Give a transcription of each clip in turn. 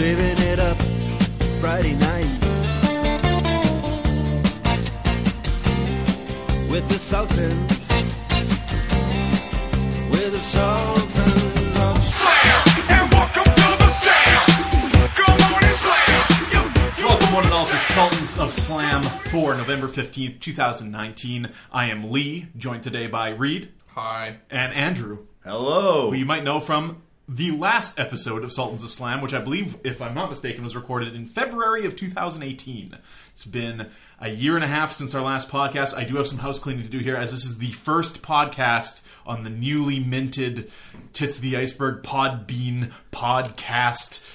saving it up Friday night with the Sultans, with the Sultans of Slam and welcome to the jam. Come on and slam. Welcome, one and all, to Sultans of Slam for November 15th, 2019. I am Lee, joined today by Reed Hi. and Andrew, Hello. who you might know from the last episode of Sultans of Slam, which I believe, if I'm not mistaken, was recorded in February of 2018. It's been a year and a half since our last podcast. I do have some house cleaning to do here, as this is the first podcast on the newly minted Tits of the Iceberg Podbean podcast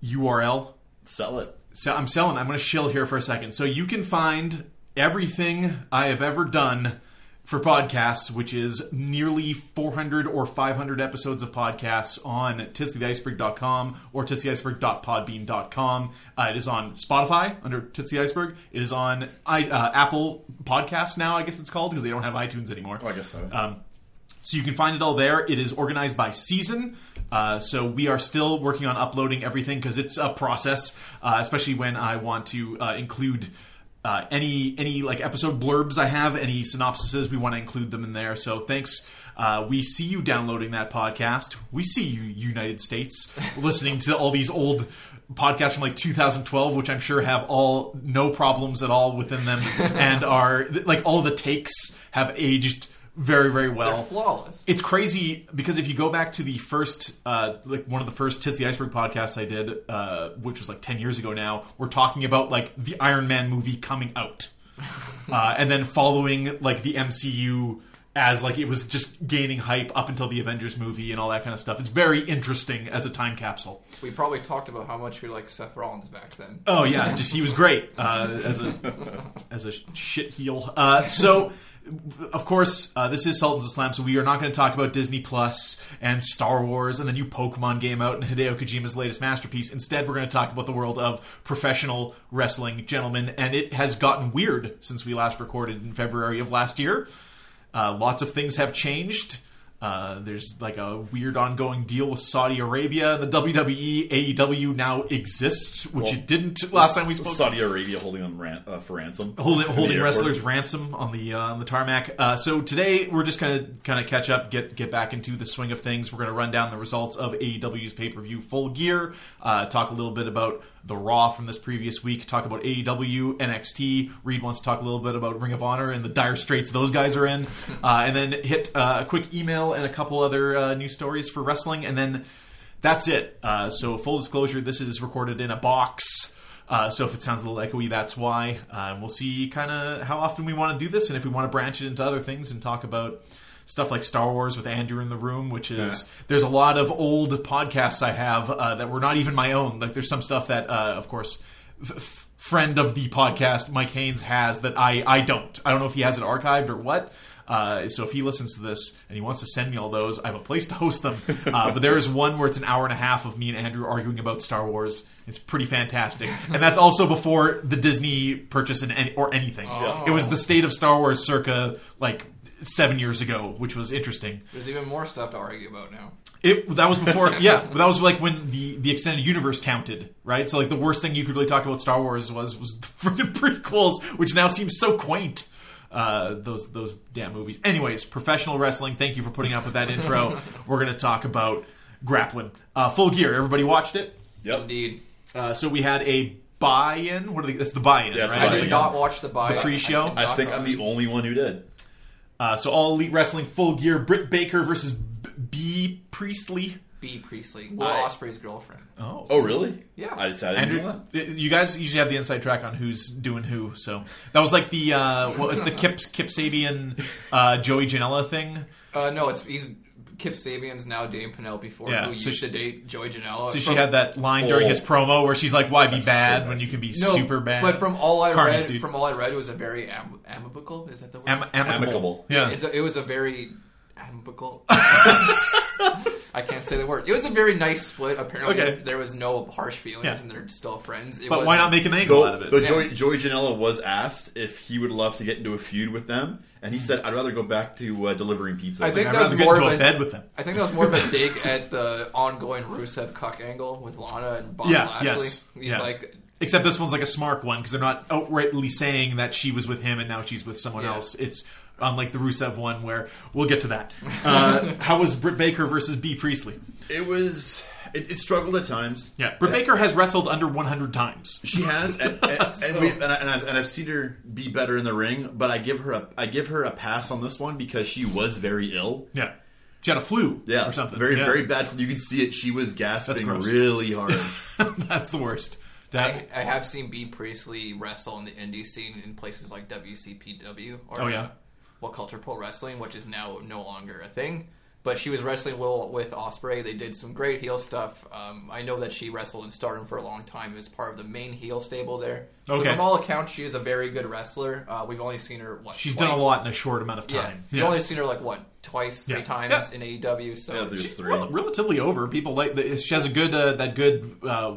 URL. Sell it. So I'm selling. I'm going to shill here for a second. So you can find everything I have ever done for podcasts, which is nearly 400 or 500 episodes of podcasts on titstheIceberg.com or titstheIceberg.podbean.com. Uh, it is on Spotify under Tits the Iceberg. It is on I, uh, Apple Podcasts now, I guess it's called, because they don't have iTunes anymore. Oh, I guess so. Um, so you can find it all there. It is organized by season. Uh, so we are still working on uploading everything because it's a process, uh, especially when I want to uh, include uh, any any like episode blurbs I have, any synopsises. We want to include them in there. So thanks. Uh, we see you downloading that podcast. We see you, United States, listening to all these old podcasts from like 2012, which I'm sure have all no problems at all within them, and are like all the takes have aged very very well. They're flawless. It's crazy because if you go back to the first, uh, like one of the first Tis the Iceberg podcasts I did, uh, which was like ten years ago now, we're talking about like the Iron Man movie coming out, uh, and then following like the MCU as like it was just gaining hype up until the Avengers movie and all that kind of stuff. It's very interesting as a time capsule. we probably talked about how much we like Seth Rollins back then. Oh yeah, just he was great uh, as a as a shit heel. Uh, so. Of course, uh, this is Sultans of Slam, so we are not going to talk about Disney Plus and Star Wars and the new Pokemon game out and Hideo Kojima's latest masterpiece. Instead, we're going to talk about the world of professional wrestling, gentlemen, and it has gotten weird since we last recorded in February of last year. Uh, lots of things have changed. Uh, there's like a weird ongoing deal with Saudi Arabia. The WWE AEW now exists, which Well, it didn't last time we spoke. Saudi Arabia holding them ran- uh, for ransom. holding, holding wrestlers ransom on the uh, on the tarmac. Uh, so today we're just gonna kind of catch up, get get back into the swing of things. We're gonna run down the results of AEW's pay per view Full Gear. Uh, talk a little bit about the Raw from this previous week. Talk about AEW, NXT. Reed wants to talk a little bit about Ring of Honor and the dire straits those guys are in, uh, and then hit uh, a quick email and a couple other uh, news stories for wrestling, and then. That's it. Uh, so, full disclosure: this is recorded in a box. Uh, so if it sounds a little echoey, that's why. Uh, we'll see kind of how often we want to do this, and if we want to branch it into other things and talk about stuff like Star Wars with Andrew in the room, which is there's a lot of old podcasts I have uh, that were not even my own. Like there's some stuff that, uh, of course. F- friend of the podcast mike haynes has that i i don't i don't know if he has it archived or what uh, so if he listens to this and he wants to send me all those, I have a place to host them. Uh, but there is one where it's an hour and a half of me and Andrew arguing about Star Wars. It's pretty fantastic, and that's also before the Disney purchase and any, or anything. It was the state of Star Wars circa like seven years ago, which was interesting. There's even more stuff to argue about now. It that was before, yeah. But that was like when the the extended universe counted, right? So like the worst thing you could really talk about Star Wars was was the freaking prequels, which now seems so quaint. Uh, those those damn movies. Anyways, professional wrestling. Thank you for putting up with that intro. We're gonna talk about grappling. Uh, full gear. Everybody watched it. Yep. Indeed. Uh, so we had a buy-in. What are they? That's the buy-in, Yeah, it's the right? I buy-in. did not watch the buy. The pre-show? cannot I think I'm the only one who did. Uh, so all elite wrestling, full gear. Britt Baker versus B, Bea Priestley. Bea Priestley, Will I- Ospreay's girlfriend. Oh, Oh, really? Yeah. I decided to do Andrew, that. you guys usually have the inside track on who's doing who. So that was like the uh, what was the Kip Kip Sabian uh, Joey Janela thing. Uh, no, it's he's Kip Sabian's now Dame Penelope Ford, Yeah, who so used she- to date Joey Janela. So she From- had that line during his promo where she's like, "Why be That's so bad when you can be no, super bad?" But from all I Carnage, read, dude. from all I read, it was a very am- amicable. Is that the word? Am- amicable. Amicable. Yeah. It's a, it was a very amicable. I can't say the word. It was a very nice split. Apparently, Okay. there was no harsh feelings, Yeah. and they're still friends. It But why not make an angle out of Though, it? though Yeah. Joey, Joey Janela was asked if he would love to get into a feud with them, and he said, "I'd rather go back to uh, delivering pizza." I think I'd that was rather get more into of a a- bed with them. I think that was more of a dig at the ongoing Rusev cuck angle with Lana and Bob Yeah, Lashley. yes, He's yeah. like, Except this one's like a smart one because they're not outrightly saying that she was with him and now she's with someone Yeah. else. It's unlike the Rusev one where we'll get to that. Uh, how was Britt Baker versus Bea Priestley? it was. It, it struggled at times. Yeah, Britt Baker has wrestled under 100 times. She has, and, and, So- and, we, and, I, and, I've, and I've seen her be better in the ring, but I give her a I give her a pass on this one because she was very ill. Yeah, she had a flu Yeah, or something. Very Yeah. very bad. You could see it. She was gasping gross. really hard. That's the worst. I, That, I have seen Bea Priestley wrestle in the indie scene in places like WCPW or Oh, yeah? uh, What Culture Pro Wrestling, which is now no longer a thing. But she was wrestling Will with Ospreay. They did some great heel stuff. Um, I know that she wrestled in Stardom for a long time as part of the main heel stable there. So Okay. from all accounts, she is a very good wrestler. Uh, we've only seen her what she's twice? done a lot in a short amount of time. Yeah, time. you've only seen her like what twice, three Yeah. times Yeah. in AEW. So Yeah, She's three. rel- relatively over. People like the, she has a good uh, that good uh,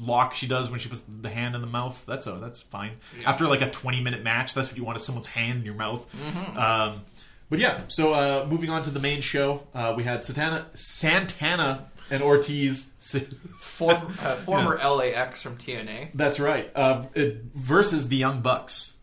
lock she does when she puts the hand in the mouth. That's a, that's fine. After like a twenty minute match, that's what you want is someone's hand in your mouth. Mm-hmm. Um, but yeah, so uh, moving on to the main show, uh, we had Santana, Santana and Ortiz. Form, uh, former LAX from TNA. That's right. Uh, it- versus the Young Bucks.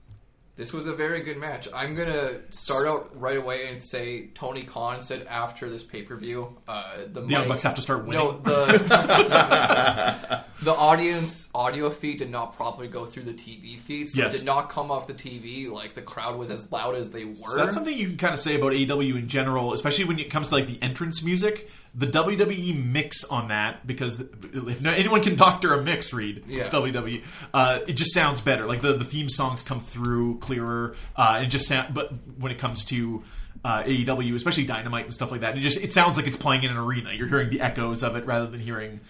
This was a very good match. I'm gonna start out right away and say Tony Khan said after this pay per view, uh, the, The Young Bucks have to start winning. No, the the audience audio feed did not properly go through the TV feed, so Yes. it did not come off the TV. Like the crowd was as loud as they were. So that's something you can kind of say about AEW in general, especially when it comes to like the entrance music. The WWE mix on that, because if no, anyone can doctor a mix, read it's WWE. Uh, it just sounds better. Like the, the theme songs come through clearer, uh, and it just sound. But when it comes to uh, AEW, especially Dynamite and stuff like that, it just it sounds like it's playing in an arena. You're hearing the echoes of it rather than hearing.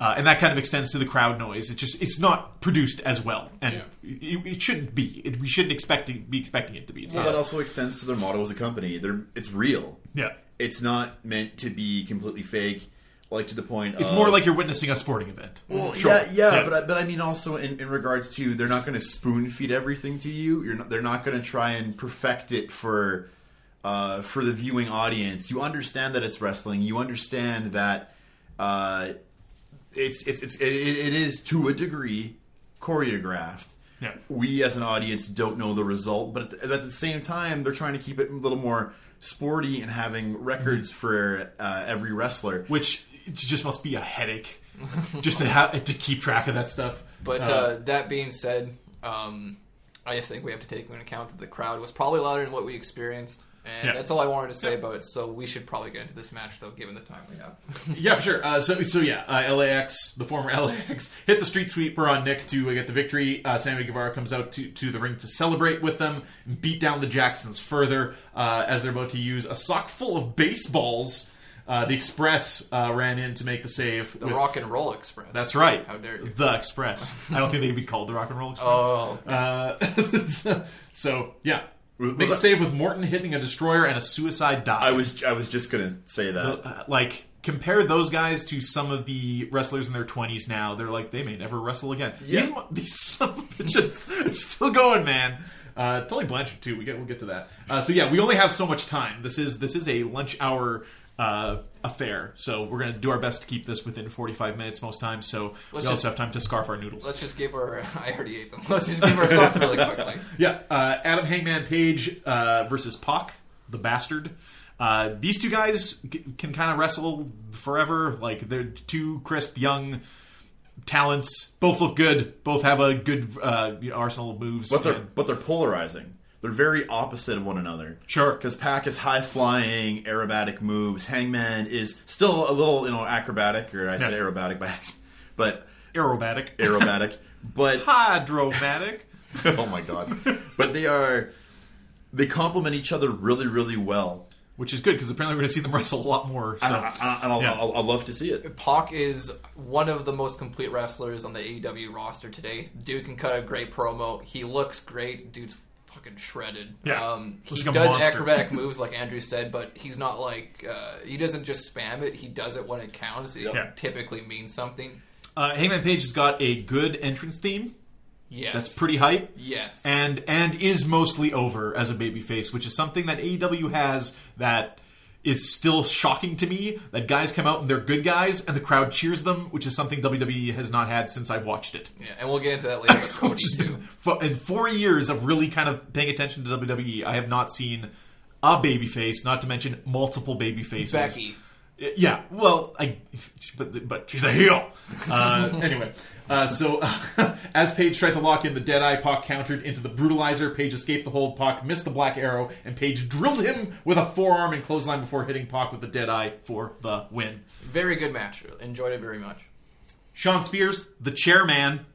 Uh, and that kind of extends to the crowd noise. It just it's not produced as well, and it, it shouldn't be. It, we shouldn't expect to be expecting it to be. It's well, not. that also extends to their motto as a company. They're it's real. Yeah. It's not meant to be completely fake. Like to the point. It's of, more like you're witnessing a sporting event. Well, Sure. yeah, yeah, Yeah. but I, but I mean also in, in regards to they're not going to spoon feed everything to you. You're not, they're not going to try and perfect it for uh, for the viewing audience. You understand that it's wrestling. You understand that uh, it's it's it's it, it is to a degree choreographed. Yeah. We as an audience don't know the result, but at the, but at the same time, they're trying to keep it a little more sporty and having records Mm-hmm. for uh, every wrestler. which just must be a headache just to have to keep track of that stuff. But uh, that being said, um, I just think we have to take into account that the crowd was probably louder than what we experienced. And Yeah. that's all I wanted to say about it. So we should probably get into this match, though, given the time we have. yeah, for sure. Uh, so, so yeah, uh, LAX, the former LAX, hit the street sweeper on Nick to uh, get the victory. Uh, Sammy Guevara comes out to, to the ring to celebrate with them and beat down the Jacksons further uh, as they're about to use a sock full of baseballs. Uh, the Express uh, ran in to make the save. The with- Rock and Roll Express. That's right. How dare you. The Express. I don't think they'd be called the Rock and Roll Express. Oh, Uh, so yeah, make a save with Morton hitting a destroyer and a suicide dive. I was I was just gonna say that. Uh, like compare those guys to some of the wrestlers in their twenties now. They're like they may never wrestle again. Yeah. These mo- these son of bitches are still going, man. Uh, Tully Blanchard too. We get we'll get to that. Uh, so yeah, we only have so much time. This is this is a lunch hour uh, affair, so we're gonna do our best to keep this within forty five minutes most times. So Let's we also have time to scarf our noodles. let's just give our. I already ate them. Let's just give our thoughts really quickly. Yeah, uh, Adam Hangman Page uh, versus Pac, the bastard. Uh, these two guys c- can kind of wrestle forever. Like they're two crisp young talents. Both look good. Both have a good uh, arsenal of moves. But they're and- but they're polarizing. They're very opposite of one another. Sure. Because Pac is high flying, aerobatic moves. Hangman is still a little, you know, acrobatic, or I said Yeah. aerobatic by accident, but aerobatic, aerobatic. but hydromatic. oh my god! But they are they complement each other really, really well. Which is good because apparently we're going to see them wrestle a lot more. So. And, I, and I'll, Yeah. I'll, I'll love to see it. Pac is one of the most complete wrestlers on the AEW roster today. Dude can cut a great promo. He looks great. Dude's fucking shredded. Yeah. Um, he like does monster. acrobatic moves like Andrew said, but he's not like uh, he doesn't just spam it. He does it when it counts. It Yeah. typically means something. Uh, Hangman Page has got a good entrance theme. Yes, That's pretty hype. Yes, and and is mostly over as a babyface, which is something that AEW has that is still shocking to me. That guys come out and they're good guys, and the crowd cheers them, which is something WWE has not had since I've watched it. yeah, and we'll get into that later with Cody too. been fo- in four years of really kind of paying attention to WWE, I have not seen a babyface, not to mention multiple baby faces. Becky. Yeah, well, I, but but she's a heel. Uh, anyway, uh, so as Page tried to lock in the Deadeye, Pac countered into the Brutalizer. Page escaped the hold. Pac missed the Black Arrow, and Page drilled him with a forearm and clothesline before hitting Pac with the Deadeye for the win. Very good match. Enjoyed it very much. Shawn Spears, the Chairman,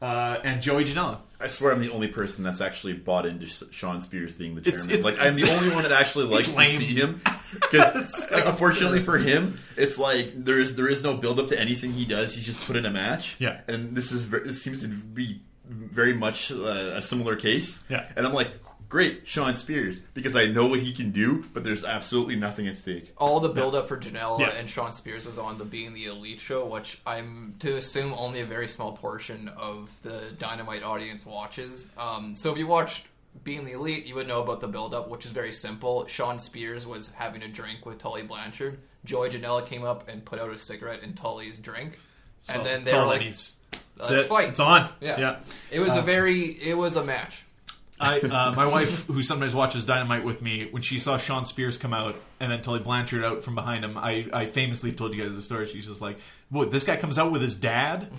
uh, and Joey Janela. I swear I'm the only person that's actually bought into Shawn Spears being the chairman. it's- like I'm the only one that actually likes to see him because, like, unfortunately for him, it's like there is there is no build up to anything he does. He's just put in a match. Yeah. and this is this seems to be very much uh, a similar case. Yeah. and I'm like, great, Shawn Spears, because I know what he can do, but there's absolutely nothing at stake. All the build up for Janela Yeah. and Shawn Spears was on the Being the Elite show, which I'm to assume only a very small portion of the Dynamite audience watches. Um, so if you watched Being the Elite, you would know about the build up, which is very simple. Shawn Spears was having a drink with Tully Blanchard. Joey Janela came up and put out a cigarette in Tully's drink. and then they were like, needs. let's it. fight. It's on. Yeah. yeah. It was a very, it was a match. I, uh, my wife, who sometimes watches Dynamite with me, when she saw Shawn Spears come out and then Tully Blanchard out from behind him, I, I famously told you guys the story. She's just like, "What? This guy comes out with his dad?"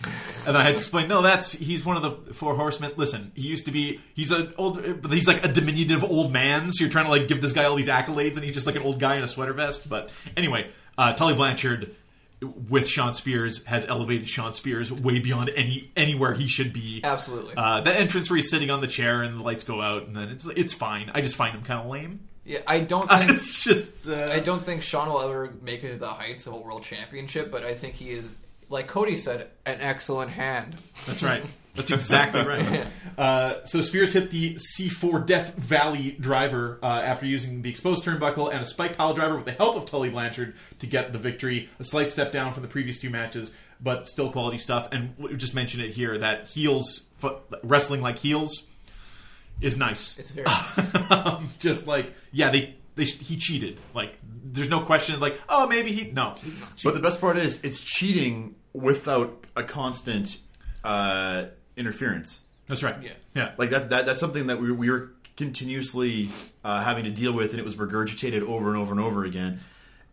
And I had to explain, "No, that's he's one of the four horsemen. Listen, he used to be he's an old, but he's like a diminutive old man. So you're trying to like give this guy all these accolades, and he's just like an old guy in a sweater vest. But anyway, uh, Tully Blanchard." With Shawn Spears has elevated Shawn Spears way beyond any anywhere he should be. Absolutely. Uh, that entrance where he's sitting on the chair and the lights go out, and then it's it's fine. I just find him kind of lame. Yeah, I don't think it's just uh, I don't think Shawn will ever make it to the heights of a world championship, but I think he is, like Cody said, an excellent hand. that's right. That's exactly right. Uh, so Spears hit the C4 Death Valley driver uh, after using the exposed turnbuckle and a spike pile driver with the help of Tully Blanchard to get the victory. A slight step down from the previous two matches, but still quality stuff. And we just mentioned it here that heels f- wrestling like heels is nice. It's very um, just like yeah, they they he cheated. Like there's no question. Like oh maybe he no. But the best part is it's cheating without a constant uh, interference. That's right. Yeah. yeah. Like that, that that's something that we, we were continuously uh, having to deal with, and it was regurgitated over and over and over again.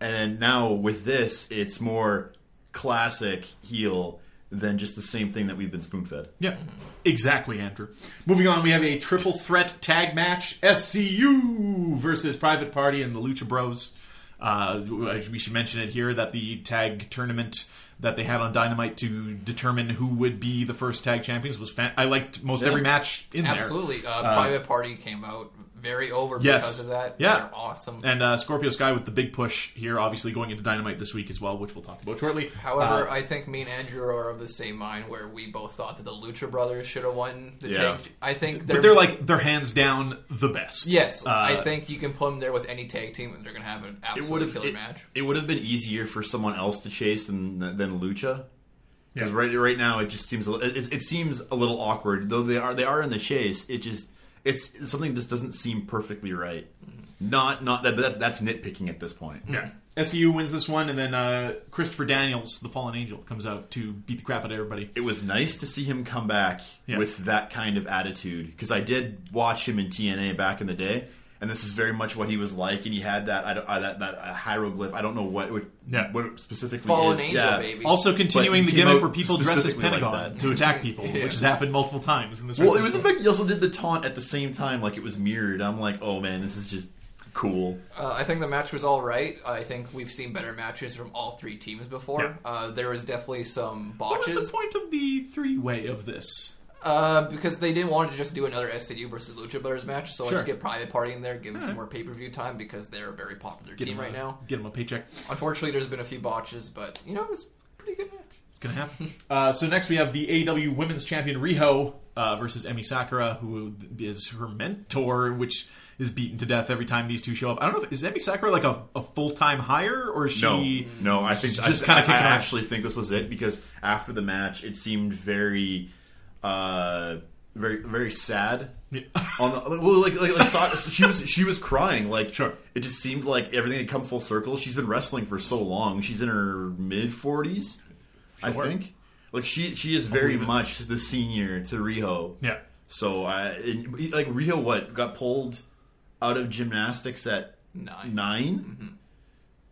And now with this, it's more classic heel than just the same thing that we've been spoon fed. Yeah, exactly, Andrew. Moving on, we have a triple threat tag match: SCU versus Private Party and the Lucha Bros. Uh, we should mention it here that the tag tournament that they had on Dynamite to determine who would be the first tag champions was. Fan- I liked most every match in there. absolutely. Uh, Private Party came out very over Yes. because of that. Yeah. They're awesome. And uh, Scorpio Sky with the big push here, obviously going into Dynamite this week as well, which we'll talk about shortly. However, Uh, I think me and Andrew are of the same mind where we both thought that the Lucha Brothers should have won the Yeah. tag. I think but they're like they're hands down the best. yes. Uh, I think you can put them there with any tag team, and they're going to have an It would absolutely killer it, match. it would have been easier for someone else to chase than than Lucha. Because Yeah. right right now it just seems a, it, it seems a little awkward. Though they are they are in the chase, it just it's something just doesn't seem perfectly right. Not not that, but that that's nitpicking at this point. Yeah. SCU wins this one, and then uh, Christopher Daniels, the Fallen Angel, comes out to beat the crap out of everybody. It was nice to see him come back Yeah. with that kind of attitude because I did watch him in TNA back in the day, and this is very much what he was like. And he had that I don't, uh, that that uh, hieroglyph. I don't know what what, Yeah. what it specifically Fallen is. Angel, yeah. baby. Also, continuing the gimmick where people dress as specifically like Pentagon that. to attack people, Yeah. which has happened multiple times in this. Well, it was the show. fact he also did the taunt at the same time, like it was mirrored. I'm like, oh man, this is just cool. Uh, I think the match was all right. I think we've seen better matches from all three teams before. Yeah. Uh, there was definitely some botches. What was the point of the three-way of this? Uh, because they didn't want to just do another SCU versus Lucha Brothers match. So Sure. let's get Private Party in there, give them some Alright. more pay per view time because they're a very popular Get team right a, now. Get them a paycheck. Unfortunately, there's been a few botches, but you know it was a pretty good match. It's gonna happen. uh, so next we have the AEW Women's Champion Riho uh, versus Emi Sakura, who is her mentor, which is beaten to death every time these two show up. I don't know if is Emi Sakura like a, a full time hire or is she? No, no, I think just kinda I, kicking I actually think this was it because after the match, it seemed very, uh, very, very sad. Yeah. On the, well, like, like, like Sa- she was, she was crying. Like, Sure. it just seemed like everything had come full circle. She's been wrestling for so long. She's in her mid forties, I think. Like she, she is very believe much the senior to Riho. Yeah. So, uh, and, like Riho, what got pulled out of gymnastics at Nine. 9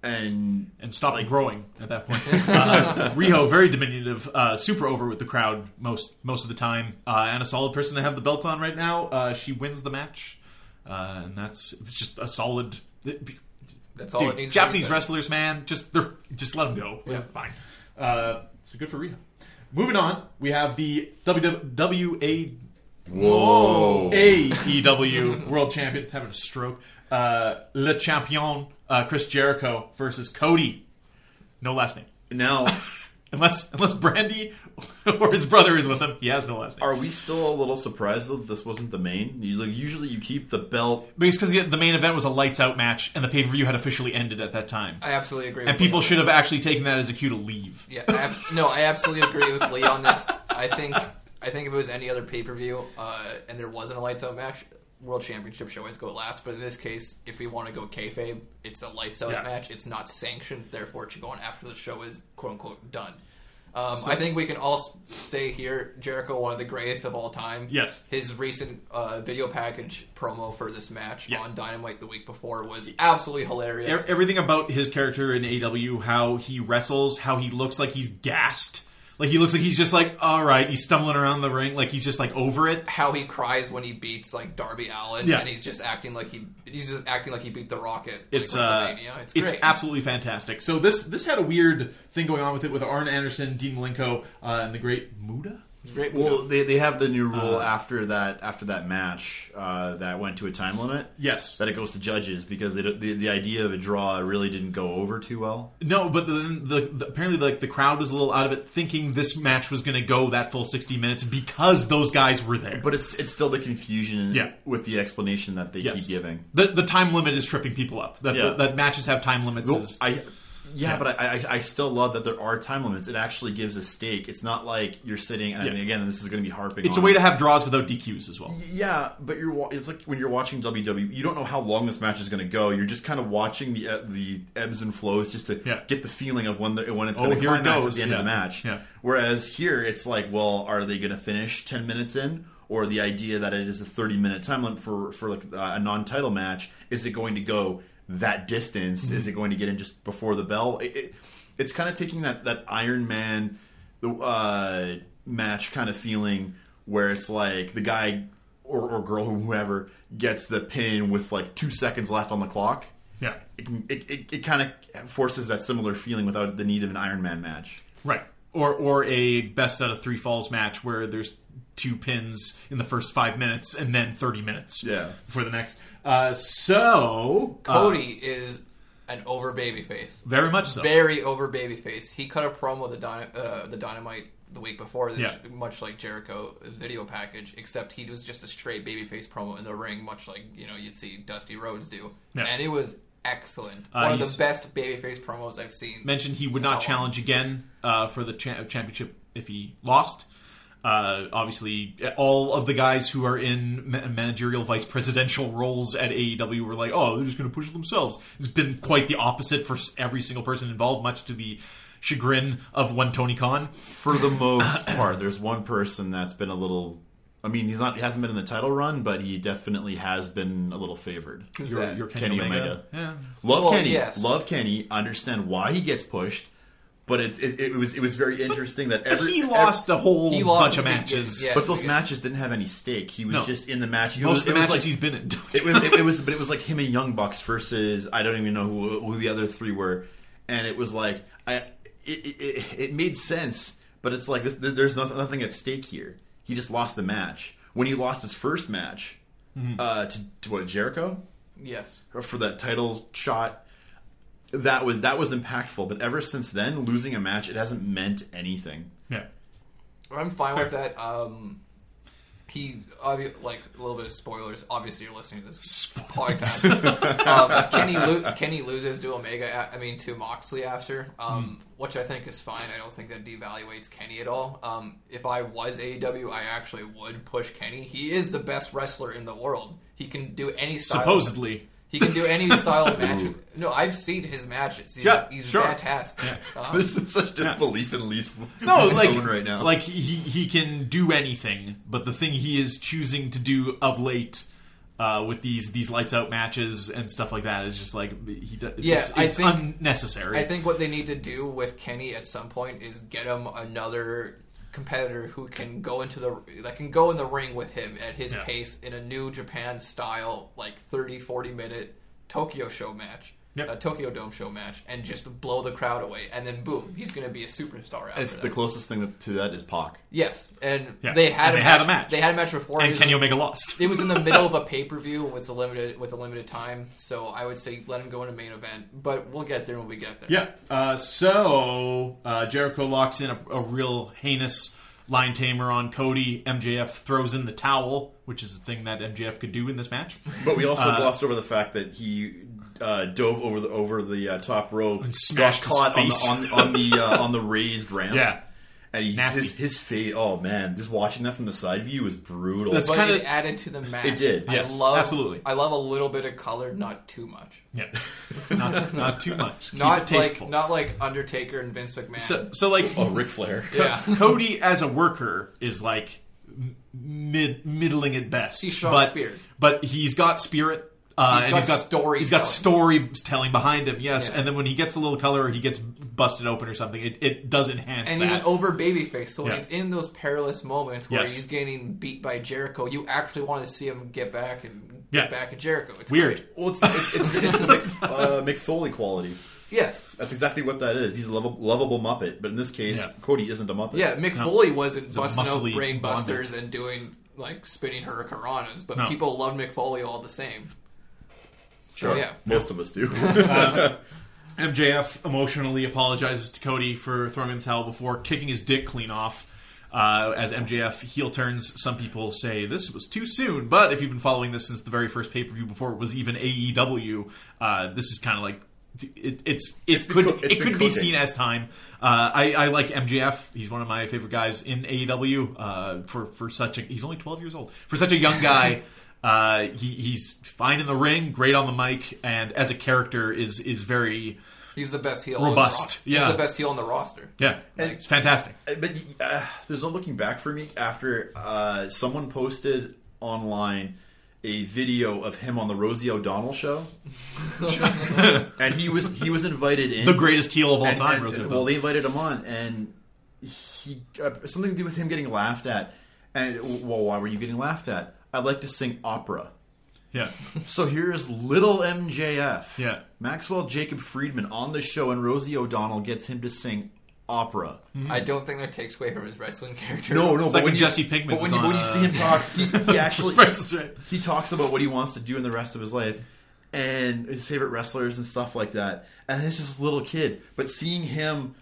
and and stopped Like- growing at that point. Uh, Riho, very diminutive, uh, super over with the crowd most most of the time, uh, and a solid person to have the belt on right now. Uh, she wins the match, uh, and that's it's just a solid. That's all Dude, it needs. to be Japanese wrestlers, man, just they're just let them go. Yeah. fine. Uh, so good for Riho. Moving on, we have the WWE whoa, AEW World Champion having a stroke. Uh, Le Champion uh, Chris Jericho versus Cody. No last name. now. Unless unless Brandi or his brother is with him, he has no last name. Are we still a little surprised that this wasn't the main? You, like, usually you keep the belt. Because the, the main event was a lights out match, and the pay per view had officially ended at that time. I absolutely agree. And with people Lee on should this. have actually taken that as a cue to leave. Yeah, I ab- no, I absolutely agree with Lee on this. I think I think if it was any other pay per view uh, and there wasn't a lights out match, World Championship should always go last. But in this case, if we want to go kayfabe, it's a lights out Yeah. match. It's not sanctioned, therefore it should go on after the show is quote unquote done. Um, I think we can all say here, Jericho, one of the greatest of all time. Yes. His recent uh, video package promo for this match Yeah. on Dynamite the week before was absolutely hilarious. Everything about his character in AW, how he wrestles, how he looks like he's gassed. Like he looks like he's just like, all right, he's stumbling around the ring, like he's just like over it. how he cries when he beats like Darby Allin, Yeah. and he's just acting like he he's just acting like he beat the Rocket. Like, It's uh, WrestleMania. it's it's absolutely fantastic. So this this had a weird thing going on with it with Arn Anderson, Dean Malenko, uh, and the great Muta. Great. Well, they, they have the new Uh, rule after that after that match uh, that went to a time limit Yes, that it goes to judges because they, the the idea of a draw really didn't go over too well. no, but then the, the apparently like the crowd was a little out of it, thinking this match was going to go that full sixty minutes because those guys were there. But it's it's still the confusion Yeah. with the explanation that they yes, keep giving. the the time limit is tripping people up. That Yeah. that matches have time limits. Well, is, I, yeah, Yeah. but I, I, I still love that there are time limits. It actually gives a stake. It's not like you're sitting. And Yeah. again, this is going to be harping. it's a way to have draws without DQs as well. Yeah, but you're it's like when you're watching WWE, you don't know how long this match is going to go. You're just kind of watching the uh, the ebbs and flows just to Yeah. get the feeling of when the, when it's Oh, going to here it climax at the end of the match. Yeah. Whereas here, it's like, well, are they going to finish ten minutes in, or the idea that it is a thirty minute time limit for for like uh, a non title match? Is it going to go that distance? Mm-hmm. Is it going to get in just before the bell? It, it, it's kind of taking that that Iron Man the uh, match kind of feeling where it's like the guy or, or girl whoever gets the pin with like two seconds left on the clock. Yeah, It it, it, it kind of forces that similar feeling without the need of an Iron Man match. right. Or or a best out of three falls match where there's two pins in the first five minutes and then thirty minutes. Yeah. for the next. Uh, so uh, Cody is an over babyface, very much so. very over babyface. He cut a promo the Dyna- uh, the Dynamite the week before this, Yeah. much like Jericho's video package, except he was just a straight babyface promo in the ring, much like you know you'd see Dusty Rhodes do, Yeah. and it was excellent. Uh, One of the best babyface promos I've seen. mentioned he would How not long? challenge again uh, for the cha- championship if he lost. Uh, obviously, all of the guys who are in ma- managerial vice presidential roles at AEW were like, "Oh, they're just going to push themselves." It's been quite the opposite for every single person involved, much to the chagrin of one Tony Khan. For the most part, there's one person that's been a little. I mean, he's not. He hasn't been in the title run, but he definitely has been a little favored. Who's Your, that? your Kenny, Kenny Omega. Omega. Yeah. Love Well, Kenny. yes. Love Kenny. Understand why he gets pushed, but it, it, it was it was very interesting that every he lost a whole lost bunch of matches. yeah. But those matches didn't have any stake. He was No. just in the match. It Most was, of the it was matches like- he's been in. it was, it, it was, but it was like him and Young Bucks versus I don't even know who, who the other three were, and it was like I, it, it, it, it made sense, but it's like this, there's nothing, nothing at stake here. He just lost the match when he lost his first match uh, to, to what Jericho yes. for that title shot. That was that was impactful, but ever since then, losing a match it hasn't meant anything. yeah. I'm fine Fair. with that. Um, he obvi- like a little bit of spoilers. Obviously, you're listening to this podcast. um, Kenny lo- Kenny loses to Omega. a- I mean to Moxley after, um, which I think is fine. I don't think that devaluates Kenny at all. Um, if I was AEW, I actually would push Kenny. He is the best wrestler in the world. He can do any style. Supposedly. He can do any style of match. with- No, I've seen his matches. He's, Yeah, he's sure. fantastic. Um, This is such disbelief in Lee's, No, like tone right now. like he he can do anything, but the thing he is choosing to do of late uh, with these these lights out matches and stuff like that is just like he. do- Yeah, it's, I think- unnecessary. I think what they need to do with Kenny at some point is get him another competitor who can go into the that can go in the ring with him at his Yeah. pace in a new Japan style like 30 40 minute Tokyo show match. Yep. A Tokyo Dome show match and just blow the crowd away and then boom, he's going to be a superstar after if that. the closest thing to that is Pac. yes, and Yeah. they had And a they had match, a match. They had a match before and It was Kenny in- Omega lost. it was in the middle of a pay per view with a limited with a limited time, so I would say let him go in a main event. But we'll get there when we get there. Yeah. Uh, so uh, Jericho locks in a, a real heinous Liontamer on Cody. MJF throws in the towel, which is a thing that MJF could do in this match. But we also Uh, glossed over the fact that he uh, dove over the over the uh, top rope And smashed got caught his face. on the on, on the uh, on the raised ramp. Yeah. and he, Nasty. his his face. Oh man, just watching that from the side view was brutal. That's but kinda- added to the match. It did, yes, I love, absolutely. I love a little bit of color, not too much. Yeah. not, not too much. Keep it Not tasteful. like not like Undertaker and Vince McMahon. so, so like oh, Ric Flair. yeah, Cody as a worker is like mid middling at best. He's Shawn but, Spears. but he's got spirit. Uh, He's and got he's got storytelling. He's got storytelling behind him. Yes, Yeah. and then when he gets a little color, or he gets busted open or something. It, it does enhance and that. he's an over babyface, so when Yeah. he's in those perilous moments where Yes. he's getting beat by Jericho, you actually want to see him get back and Yeah. get back at Jericho. It's Weird. great. Well, it's it's, it's, it's the Mick, uh, Mick Foley quality. Yes. That's exactly what that is. He's a lovable, lovable Muppet, but in this case, Yeah. Cody isn't a Muppet. Yeah, Mick Foley No. Wasn't a busting out muscly brain busters and doing like spinning hurricanranas, but No. people love Mick Foley all the same. So sure. yeah. Most of us do. MJF emotionally apologizes to Cody for throwing in the towel before kicking his dick clean off. Uh, as MJF heel turns, some people say this was too soon. But if you've been following this since the very first pay per view before it was even AEW, uh, this is kind of like it, it's it It's could cook- it been could be seen as time. Uh, I, I like MJF. He's one of my favorite guys in AEW. Uh, for for such a he's only twelve years old for such a young guy. Uh, he, he's fine in the ring, great on the mic, and as a character is is very He's the best heel. Robust, On the ro- yeah. He's the best heel on the roster. yeah, And- it's fantastic. but uh, there's no looking back for me after uh, someone posted online a video of him on the Rosie O'Donnell show, and he was he was invited in The greatest heel of all and, time, and- Rosie well, they invited him on, and he uh, something to do with him getting laughed at. And well, why were you getting laughed at? I'd like to sing opera. Yeah, So here's little MJF. Yeah. Maxwell Jacob Friedman on the show, and Rosie O'Donnell gets him to sing opera. I don't think that takes away from his wrestling character. No, no, It's but like when when you, Jesse Pinkman But when was you, on, when you uh, see him talk, he, he actually Price he talks about what he wants to do in the rest of his life and his favorite wrestlers and stuff like that. And it's just this little kid, but seeing him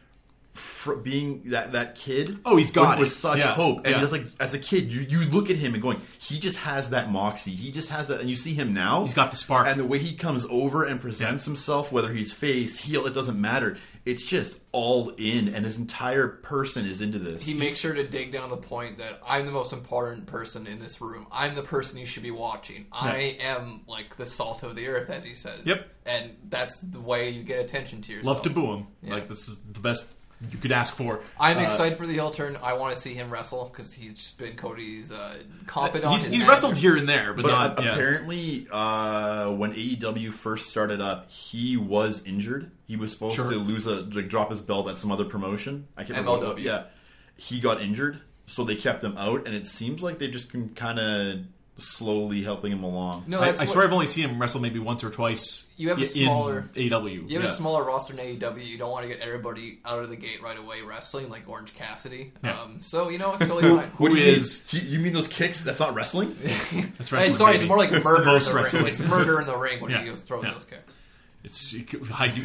fr- being that that kid, Oh, he's got with it. such Yeah, hope. And yeah. it's like as a kid, you you look at him and going, he just has that moxie. He just has that, and you see him now. He's got the spark. and the way he comes over and presents himself, whether he's face heel, it doesn't matter. It's just all in, and his entire person is into this. He makes sure to dig down the point that I'm the most important person in this room. I'm the person you should be watching. I am like the salt of the earth, as he says. Yep. And that's the way you get attention to yourself. love to boo him. Yeah. Like this is the best you could ask for. I'm Uh, excited for the heel turn. I want to see him wrestle because he's just been Cody's uh, confidant. He's, he's wrestled here and there, but, But not. a- yeah. apparently, uh, when AEW first started up, he was injured. He was supposed Sure. to lose a like drop his belt at some other promotion. I can't remember. what- Yeah, he got injured, so they kept him out, and it seems like they just can kind of slowly helping him along. No, I, that's I what- swear I've only seen him wrestle maybe once or twice. You have a smaller- in AEW. You have yeah. a smaller roster in AEW. You don't want to get everybody out of the gate right away wrestling like Orange Cassidy. Yeah. Um, so you know it's totally fine. Who do you Mean? He, you mean those kicks? That's not wrestling. That's Hey, wrestling, sorry, baby. it's more like murder in most the ring. It's murder in the ring when Yeah. he goes throws Yeah. those kicks. It's hide you,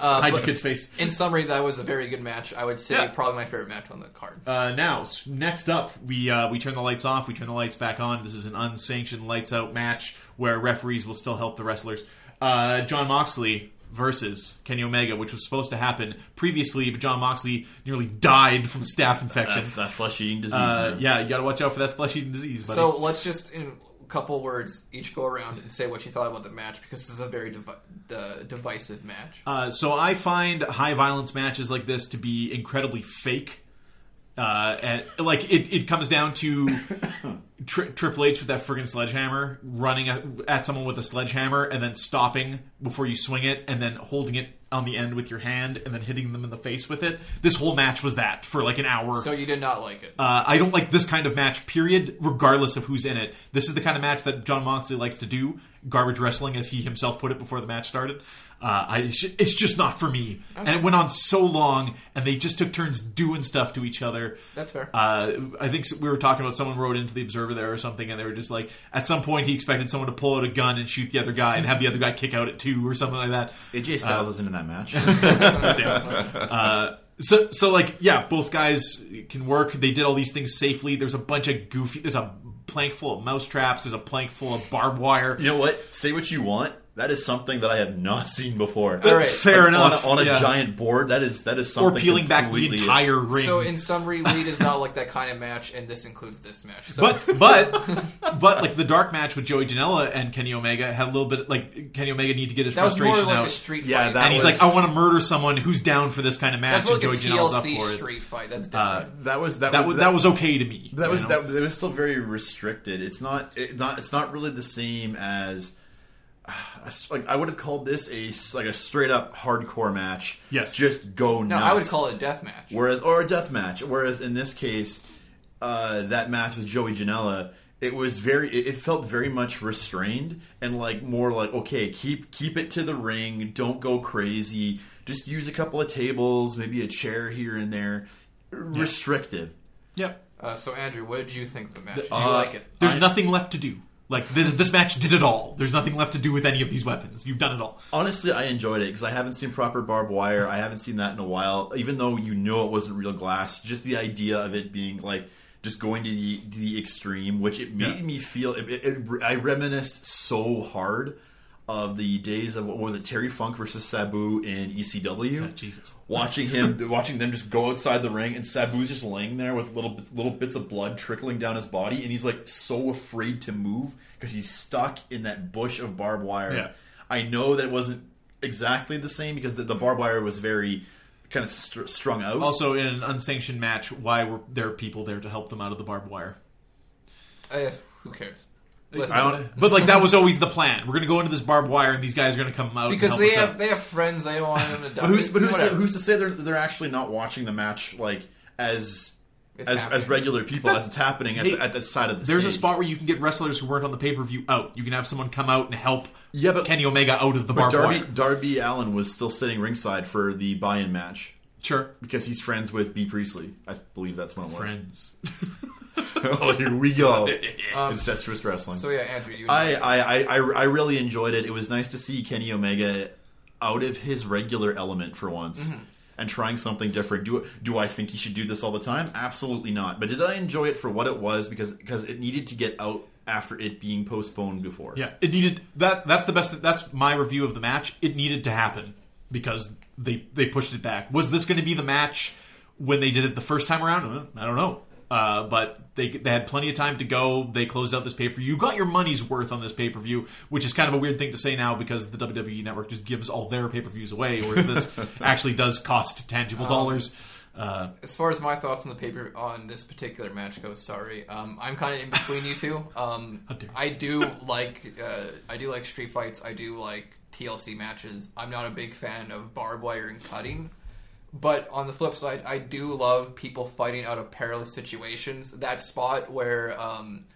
hide your kid's face. In summary, that was a very good match. I would say Yeah. probably my favorite match on the card. Uh, now, next up, we uh, we turn the lights off. We turn the lights back on. This is an unsanctioned lights out match where referees will still help the wrestlers. Uh, Jon Moxley versus Kenny Omega, which was supposed to happen previously, but Jon Moxley nearly died from staph infection. That, that flesh eating disease. Uh, yeah, you got to watch out for that flesh-eating disease. Buddy. So let's just in a couple words each go around and say what you thought about the match because this is a very divi- uh, divisive match. Uh, so I find high violence matches like this to be incredibly fake. Uh, and like it, it comes down to tri- Triple H with that friggin' sledgehammer, running at someone with a sledgehammer, and then stopping before you swing it, and then holding it on the end with your hand, and then hitting them in the face with it. This whole match was that for like an hour. So you did not like it. Uh, I don't like this kind of match, period, regardless of who's in it. This is the kind of match that Jon Moxley likes to do. Garbage wrestling, as he himself put it before the match started. Uh, I, it's just not for me. And it went on so long, and they just took turns doing stuff to each other. That's fair. Uh, I think we were talking about someone wrote into the Observer there or something, and they were just like, at some point, he expected someone to pull out a gun and shoot the other guy and have the other guy kick out at two or something like that. AJ Styles isn't in that match. Uh, so, so like, yeah, both guys can work. They did all these things safely. There's a bunch of goofy. There's a plank full of mouse traps. There's a plank full of barbed wire. you know what? Say what you want. That is something that I have not seen before. All right. Fair Like, enough. On a, on a yeah. giant board, that is that is something. or something. peeling back the entire ring. So in summary, Lead is not like that kind of match, and this includes this match. So but but but like the dark match with Joey Janela and Kenny Omega had a little bit like Kenny Omega need to get his that was more frustration like out. a street Yeah, fight. that and he's like, I want to murder someone who's down for this kind of match, That's more and like Joey a Janela's up for it. street fight. That's Uh. That was that, That was was that was okay to me. That was know? that, that was still very restricted. It's not it, not it's not really the same as like I would have called this a s- like a straight up hardcore match. Yes. just go nuts. no, nuts. I would call it a death match. whereas or a death match. Whereas in this case, uh, that match with Joey Janela, it was very it, it felt very much restrained and like more like okay, keep keep it to the ring, don't go crazy, just use a couple of tables, maybe a chair here and there, restrictive. Yep. Uh, so Andrew, what did you think of the match? Did you uh, like it? There's I- nothing left to do. Like this, this match did it all. There's nothing left to do with any of these weapons. You've done it all. Honestly, I enjoyed it because I haven't seen proper barbed wire. I haven't seen that in a while. Even though you know it wasn't real glass, just the idea of it being like just going to the to the extreme, which it made Yeah. me feel. It, it, it, I reminisced so hard of the days of what was it, Terry Funk versus Sabu in ECW. Jesus. Watching him, watching them just go outside the ring, and Sabu's just laying there with little little bits of blood trickling down his body, and he's like so afraid to move because he's stuck in that bush of barbed wire. Yeah. I know that it wasn't exactly the same because the, the barbed wire was very kind of str- strung out. Also, in an unsanctioned match, why were there people there to help them out of the barbed wire? Uh, who cares? Listen, I don't, But like that was always the plan. We're gonna go into this barbed wire, and these guys are gonna come out and because help they us have out. they have friends. They don't want them to die. but who's but who's to, who's to say they're they're actually not watching the match like as It's as, happening. as regular people as it's happening at, Hey, the, at that side of the There's a spot where you can get wrestlers who weren't on the pay per view out. You can have someone come out and help Yeah, but- Kenny Omega out of the But barbed Darby wire. Darby Allin was still sitting ringside for the buy-in match Sure. because he's friends with Bea Priestley. I believe that's when it was. Friends. oh, here we go. Incestuous wrestling. So yeah, Andrew, you. I, I, I, I I really enjoyed it. It was nice to see Kenny Omega out of his regular element for once Mm-hmm. and trying something different. Do do I think he should do this all the time? Absolutely not. But did I enjoy it for what it was because because it needed to get out after it being postponed before? Yeah, it needed that. That's the best. That's my review of the match. It needed to happen because they they pushed it back. Was this going to be the match when they did it the first time around? Uh, I don't know. Uh, but they they had plenty of time to go. They closed out this pay per view. You got your money's worth on this pay per view, which is kind of a weird thing to say now because the WWE network just gives all their pay per views away, whereas this actually does cost tangible dollars. Uh, as far as my thoughts on the paper on this particular match goes, sorry, um, I'm kind of in between you two. Um, you. I do like uh, I do like street fights. I do like TLC matches. I'm not a big fan of barbed wire and cutting. But on the flip side, I do love people fighting out of perilous situations. That spot where um,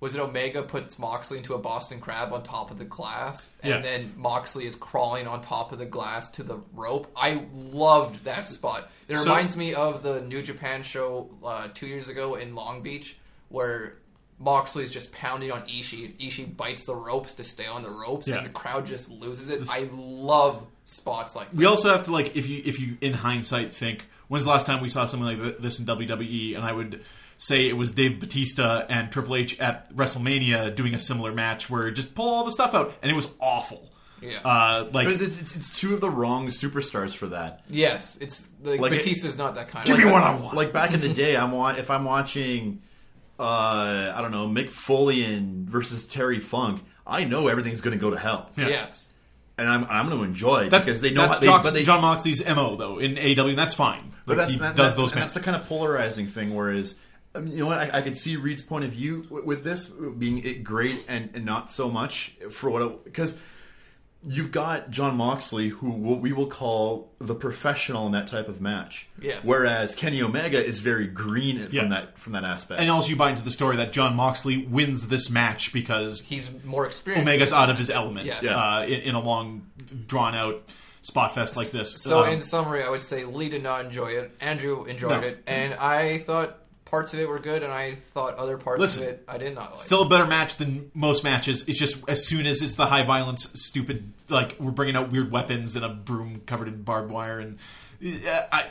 was it Omega puts Moxley into a Boston Crab on top of the glass, and Yeah. then Moxley is crawling on top of the glass to the rope. I loved that spot. It So- reminds me of the New Japan show uh, two years ago in Long Beach, where Moxley's just pounding on Ishii. Ishii bites the ropes to stay on the ropes, Yeah. and the crowd just loses it. I love spots like That. We also have to like if you if you in hindsight think when's the last time we saw something like this in WWE, and I would say it was Dave Batista and Triple H at WrestleMania doing a similar match where just pull all the stuff out, and it was awful. Yeah. Uh, like it's, it's, it's two of the wrong superstars for that. Yes, it's like, Like it- Batista's not that kind Give of. me like, what that's- I want. Like back in the day, I'm wa- if I'm watching, uh, I don't know, Mick Foley versus Terry Funk, I know everything's going to go to hell, Yeah. Yes, and I'm I'm going to enjoy it that, because they know that's how they, Jock- but they, Jon Moxley's mo though in AEW, and that's fine. But Like, that's he that, does that- those and that's the kind of polarizing thing. Whereas, I mean, you know what? I, I could see Reed's point of view with this being it great and, and not so much for what it, because you've got Jon Moxley, who we will call the professional in that type of match. Yes. Whereas Kenny Omega is very green from Yeah. that from that aspect. and also you buy into the story that Jon Moxley wins this match because he's more experienced. Omega's out of his element Yeah. Yeah. Uh, in, in a long, drawn out spot fest like this. So, Um, in summary, I would say Lee did not enjoy it. Andrew enjoyed No. it, and I thought parts of it were good, and I thought other parts Listen, of it I did not like. still a better match than most matches. It's just as soon as it's the high violence, stupid, like we're bringing out weird weapons and a broom covered in barbed wire, and uh, I,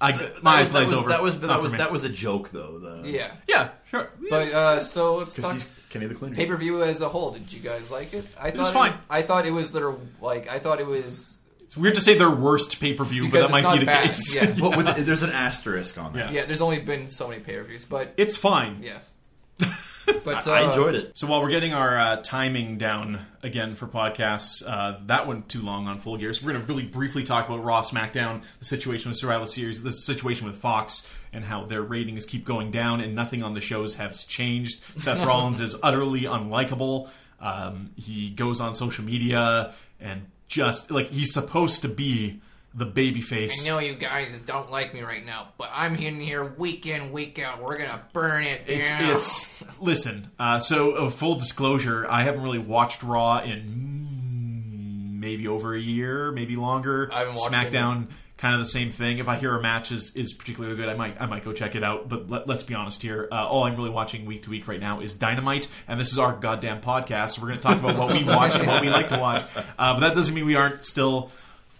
I, That my was- eyes that glaze was, over. That was It's that was that was a joke though. The, yeah, yeah, sure. but uh, so let's because talk he's Kenny the Cleaner. pay per view as a whole. Did you guys like it? I thought was fine. I thought it was their like. I thought it was it's weird to say their worst pay per view, but because that might not be the bad. case. Yeah, But with, there's an asterisk on that. Yeah. yeah. There's only been so many pay per views, but it's fine. yes. But uh, I enjoyed it. So while we're getting our uh, timing down again for podcasts, uh, that went too long on Full Gear. So we're going to really briefly talk about Raw, SmackDown, the situation with Survivor Series, the situation with Fox, and how their ratings keep going down, and nothing on the shows has changed. Seth Rollins is utterly unlikable. Um, he goes on social media and just like he's supposed to be the babyface. I know you guys don't like me right now, but I'm in here week in, week out. We're gonna burn it It's down. it's listen. Uh, so, of full disclosure, I haven't really watched Raw in maybe over a year, maybe longer. I haven't watched it SmackDown, kind of the same thing. If I hear a match is, is particularly good, I might I might go check it out. But let, let's be honest here. Uh, all I'm really watching week to week right now is Dynamite, and this is our goddamn podcast. So we're going to talk about what we watch and what we like to watch. Uh, but that doesn't mean we aren't still.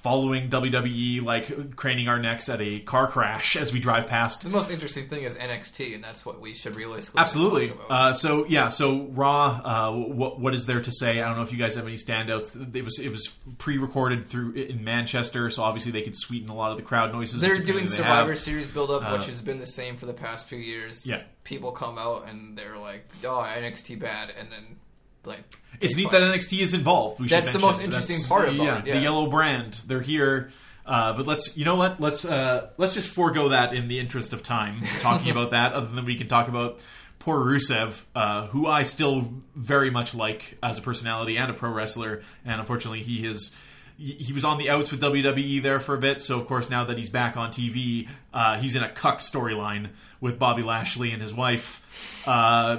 Following WWE, like craning our necks at a car crash as we drive past the most interesting thing is NXT, and that's what we should realistically Absolutely. Uh, so yeah, so Raw. Uh, what what is there to say? I don't know if you guys have any standouts. It was it was pre-recorded through in Manchester, so obviously they could sweeten a lot of the crowd noises. They're doing they Survivor have. Series build up, which Uh, has been the same for the past few years. Yeah. People come out and they're like, "Oh, NXT bad," and then like It's neat that NXT is involved. We should That's the most interesting That's- part of yeah, it, yeah. the yellow brand. They're here. Uh, but let's, you know what? Let's uh, let's just forego that in the interest of time, talking about that. Other than we can talk about poor Rusev, uh, who I still very much like as a personality and a pro wrestler, and unfortunately he is. He he was on the outs with WWE there for a bit, so of course now that he's back on TV, uh, he's in a cuck storyline with Bobby Lashley and his wife. Uh,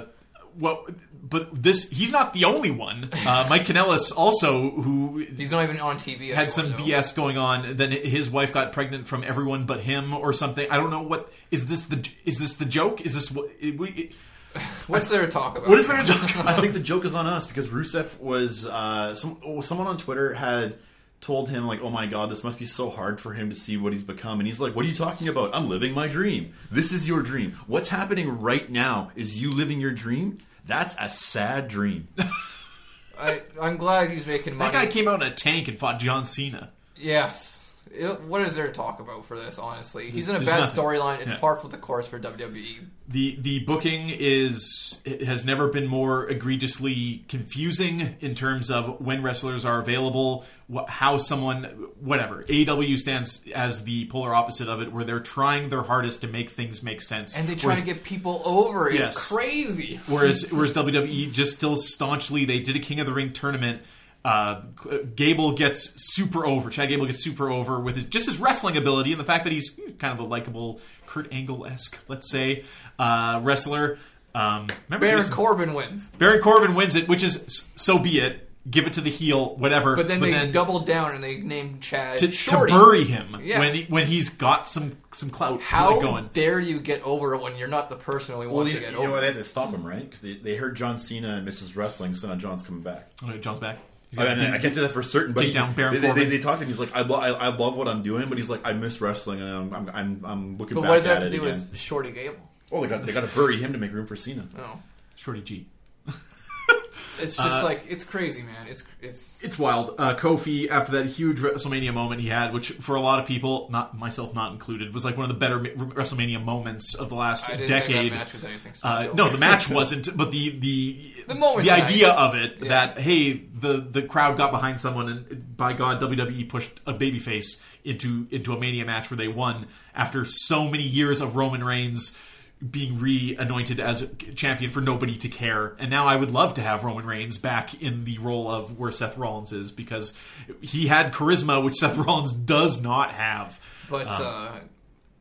what? But this, he's not the only one. Uh, Mike Kanellis also, who He's not even on TV. had some though. BS going on. Then his wife got pregnant from everyone but him, or something. I don't know what is this the is this the joke? Is this what? It, we- What's there to talk about? what is there a joke? I think the joke is on us because Rusev was uh, some oh, someone on Twitter had told him like, "Oh my God, this must be so hard for him to see what he's become," and he's like, "What are you talking about? I'm living my dream. This is your dream. What's happening right now is you living your dream. That's a sad dream." I, I'm glad he's making money. That guy came out in a tank and fought John Cena. Yes. It- what is there to talk about for this? Honestly, he's in a There's bad nothing. storyline. It's Yeah. par for the course for. WWE. the the booking is it has never been more egregiously confusing in terms of when wrestlers are available, wh- how someone whatever. AEW stands as the polar opposite of it, where they're trying their hardest to make things make sense, And they try Whereas- to get people over. It's Yes. crazy. Whereas whereas WWE just still staunchly they did a King of the Ring tournament. Uh, Gable gets super over. Chad Gable gets super over with his just his wrestling ability and the fact that he's kind of a likable Kurt Angle esque, let's say, uh, wrestler. Um, Baron Jason- Corbin wins. Baron Corbin wins it, which is so be it. give it to the heel, whatever. But then they doubled down and they named Chad to, to bury him Yeah. when he, when he's got some some clout How going. dare you get over when you're not the person we Well, want you, to get you know over? why they had to stop him, right? Because they, they heard John Cena and Mrs. Wrestling, so now John's coming back. Okay, John's back. He's I, got- mean, I can't say that for certain, but he- down Baron they, they, they, talked to him. He's like, I, lo- I, I love what I'm doing, but he's like, I miss wrestling, and I'm I'm, I'm, I'm looking but back what does that have to do again. with Shorty Gable? Oh, they got they got to bury him to make room for Cena. No, Shorty G. it's Uh, just like it's crazy, man. It's it's It's wild. Uh, Kofi, after that huge WrestleMania moment he had, which for a lot of people, not myself not included, was like one of the better WrestleMania moments of the last decade. think that match was anything Uh, no, the match wasn't, but the the The the nice. idea of it Yeah. that hey, the the crowd got behind someone, and by God, WWE pushed a babyface into into a Mania match where they won after so many years of Roman Reigns being re-anointed as a champion for nobody to care. And now I would love to have Roman Reigns back in the role of where Seth Rollins is because he had charisma which Seth Rollins does not have. But Um, uh,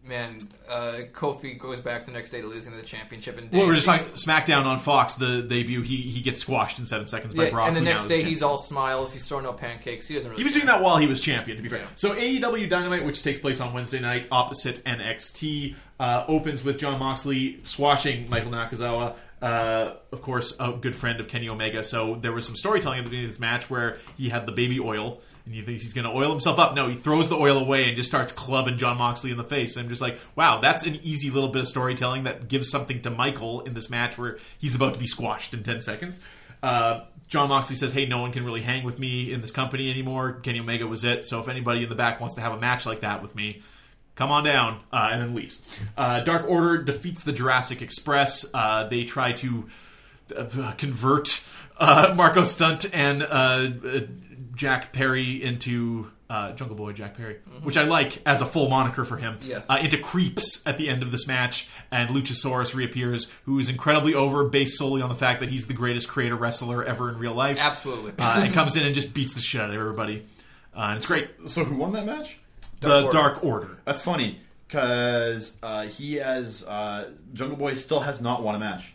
man, uh, Kofi goes back the next day to losing the championship, and well, we're just talking SmackDown on Fox, the debut. He he gets squashed in seven seconds by yeah, Brock. and the next day he's all smiles. He's throwing out pancakes. He doesn't really. He was care. doing that while he was champion, to be fair. Yeah. So AEW Dynamite, which takes place on Wednesday night, opposite NXT, uh, opens with Jon Moxley swashing Michael Nakazawa. Uh, of course, a good friend of Kenny Omega. So there was some storytelling at the beginning of this match where he had the baby oil. And he thinks he's going to oil himself up. No, he throws the oil away and just starts clubbing Jon Moxley in the face. I'm just like, wow, that's an easy little bit of storytelling that gives something to Michael in this match where he's about to be squashed in 10 seconds. Uh, Jon Moxley says, "Hey, no one can really hang with me in this company anymore. Kenny Omega was it. So if anybody in the back wants to have a match like that with me, come on down." Uh, and then leaves. Uh, Dark Order defeats the Jurassic Express. Uh, they try to uh, convert uh, Marco Stunt and uh, Jack Perry into. Uh, Jungle Boy Jack Perry, which I like as a full moniker for him, Yes. uh, into creeps at the end of this match, and Luchasaurus reappears, who is incredibly over, based solely on the fact that he's the greatest creator wrestler ever in real life. Absolutely. Uh, and comes in and just beats the shit out of everybody. Uh, and it's great. So who won that match? The Dark Order. Dark Order. That's funny because uh, he has uh, Jungle Boy still has not won a match.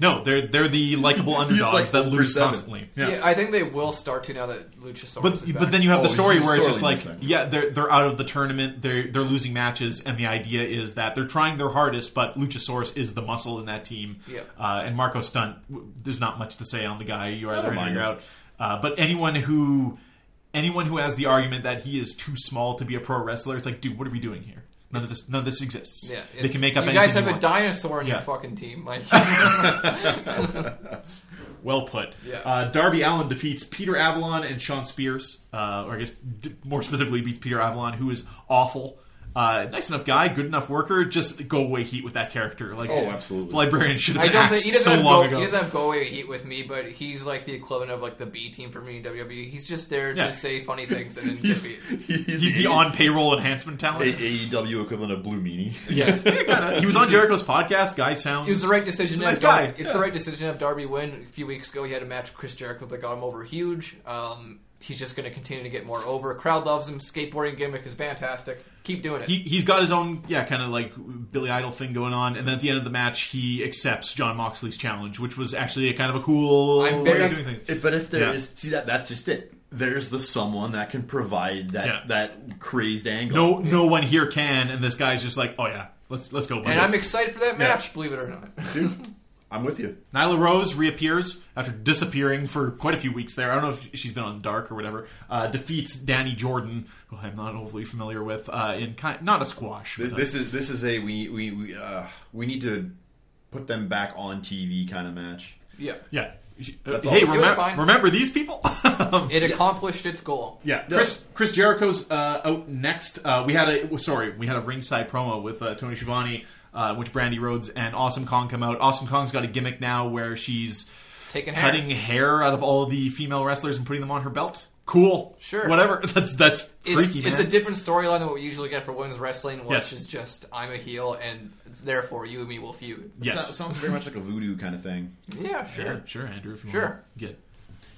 No, they're they're the likable underdogs like that lose 0%. constantly. yeah. I think they will start to now that Luchasaurus But is back. but then you have the Oh, story where it's just like missing. yeah they're they're out of the tournament they're they're losing matches and the idea is that they're trying their hardest but Luchasaurus is the muscle in that team Yeah. uh, and Marco Stunt there's not much to say on the guy you either don't in or you're out uh, but anyone who anyone who has the argument that he is too small to be a pro wrestler it's like dude what are we doing here none of this none of this exists yeah, they can make up You guys have you a dinosaur in Yeah. your fucking team. Like, Well put. Yeah. Uh, Darby Allin defeats Peter Avalon and Shawn Spears, uh, or I guess d- more specifically beats Peter Avalon, who is awful. Uh, nice enough guy, good enough worker. Just go away heat with that character. Like, Oh, absolutely. The librarian should have I don't think he doesn't so have long go, ago. he doesn't have go away heat with me, but he's like the equivalent of like the B team for me in WWE. He's just there Yeah. to say funny things and then He's, get beat. he's, He's the on payroll enhancement A- talent. AEW equivalent of Blue Meanie. Yeah. Kinda. He was on Jericho's podcast. Guy sounds. It was the right decision. He's to a nice have Dar- guy. It's the right decision to have Darby win. A few weeks ago, he had a match with Chris Jericho that got him over huge. Um, he's just going to continue to get more over. Crowd loves him. Skateboarding gimmick is fantastic. Keep doing it. He, he's got his own, yeah, kind of like Billy Idol thing going on. And then at the end of the match, he accepts Jon Moxley's challenge, which was actually a kind of a cool I'm way very- of doing things. It- but if there Yeah. is, see that that's just it. There's the someone that can provide that Yeah. that crazed angle. No, no one here can, and this guy's just like, oh yeah, let's let's go. and I'm excited for that match, believe it or not. dude, I'm with you. Nyla Rose reappears after disappearing for quite a few weeks there. I don't know if she's been on Dark or whatever. Uh, defeats Danny Jordan, who I'm not overly familiar with, uh, in kind not a squash. Th- but a- This is this is a we we we uh, we need to put them back on TV kind of match. Yeah. yeah. That's hey, all. It was remem- fine. remember these people? It accomplished its goal. Yeah, Chris Chris Jericho's uh, out next. Uh, we had a sorry, we had a ringside promo with uh, Tony Schiavone, uh, which Brandi Rhodes and Awesome Kong come out. Awesome Kong's got a gimmick now where she's Taking hair. cutting hair out of all of the female wrestlers and putting them on her belt. Cool, Sure. whatever. That's that's It's, freaky, it's man. a different storyline than what we usually get for women's wrestling, which Yes. is just I'm a heel and it's therefore you and me will feud. Yes. So- sounds very much like a voodoo kind of thing. Yeah, sure. Sure, sure, Andrew. If you Sure. want to get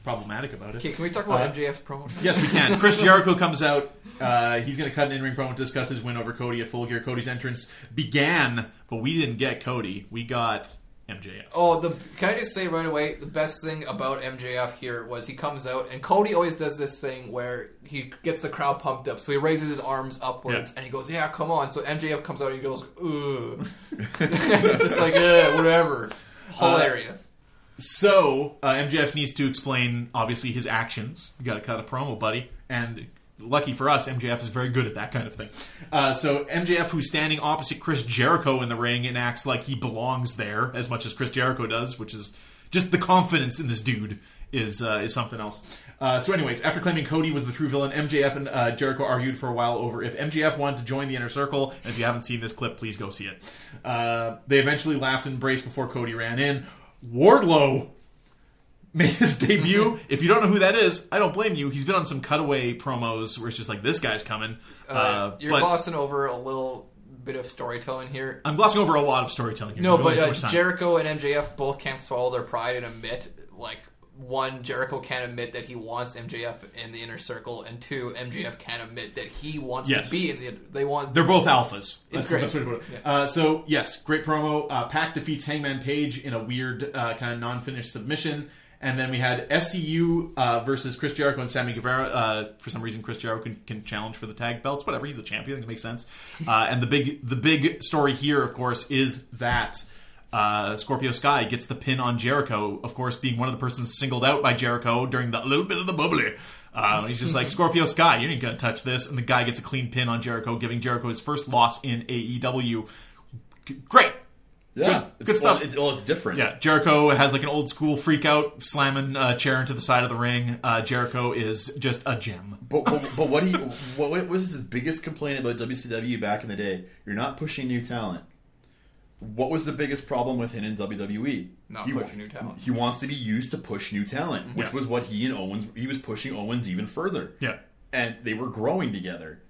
problematic about it. Okay, can we talk about Uh, MJF's promo? Yes, we can. Chris Jericho comes out. Uh, he's going to cut an in-ring promo to discuss his win over Cody at Full Gear. Cody's entrance began, but we didn't get Cody. We got MJF. Oh, the can I just say right away the best thing about MJF here was he comes out and Cody always does this thing where he gets the crowd pumped up, so he raises his arms upwards Yeah. and he goes, "Yeah, come on!" So MJF comes out and he goes, "Ugh," it's just like, "Yeah, whatever." Hilarious. So uh, MJF needs to explain, obviously, his actions. You got to cut a promo, buddy. And lucky for us, MJF is very good at that kind of thing. Uh, so MJF, who's standing opposite Chris Jericho in the ring and acts like he belongs there as much as Chris Jericho does, which is just the confidence in this dude is uh, is something else. Uh, so, anyways, after claiming Cody was the true villain, MJF and uh, Jericho argued for a while over if MJF wanted to join the inner circle. And if you haven't seen this clip, please go see it. Uh, they eventually laughed and embraced before Cody ran in. Wardlow made his debut. if you don't know who that is, I don't blame you. He's been on some cutaway promos where it's just like this guy's coming. Uh, Uh, you're but glossing over a little bit of storytelling here. I'm glossing over a lot of storytelling. Here. No, but uh. Jericho and MJF both can't swallow their pride and admit, like, one, Jericho can't admit that he wants MJF in the inner circle, and two, MJF can't admit that he wants Yes. to be in the. They want. They're both alphas. That's great. the best way to put it. Yeah. Uh, so yes, great promo. Uh, Pac defeats Hangman Page in a weird uh, kind of non-finished submission, and then we had SCU uh, versus Chris Jericho and Sammy Guevara. Uh, for some reason, Chris Jericho can, can challenge for the tag belts. Whatever, he's the champion. It makes sense. Uh, and the big the big story here, of course, is that. Uh, Scorpio Sky gets the pin on Jericho, of course, being one of the persons singled out by Jericho during the little bit of the bubbly. Uh, he's just like Scorpio Sky, you ain't gonna touch this, and the guy gets a clean pin on Jericho, giving Jericho his first loss in AEW. G- Great, Yeah, Good- good stuff. Well, it's, well, it's different. yeah. Jericho has like an old school freak out, slamming a chair into the side of the ring. Uh, Jericho is just a gem. But, but, but what he what, what was his biggest complaint about WCW back in the day? You're not pushing new talent. What was the biggest problem with him in WWE? Not he, pushing new talent. He wants to be used to push new talent, mm-hmm. which Yeah. was what he and Owens. He was pushing Owens even further. Yeah. and they were growing together.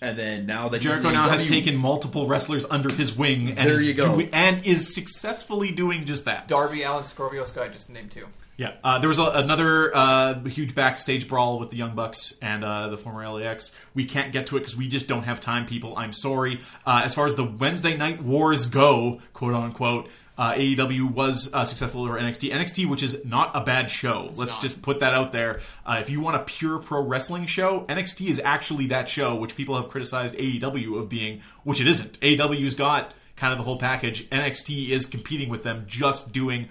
And then now that he's Jericho in now has taken multiple wrestlers under his wing, and There is you go. doing- and is successfully doing just that. Darby Allin, Scorpio Sky, just named two. Yeah, uh, there was a, another uh, huge backstage brawl with the Young Bucks and uh, the former LAX. We can't get to it because we just don't have time, people. I'm sorry. Uh, as far as the Wednesday night wars go, quote unquote, uh, AEW was uh, successful over NXT. NXT, which is not a bad show. Let's not. just put that out there. Uh, if you want a pure pro wrestling show, NXT is actually that show, which people have criticized AEW of being, which it isn't. AEW's got kind of the whole package. NXT is competing with them, just doing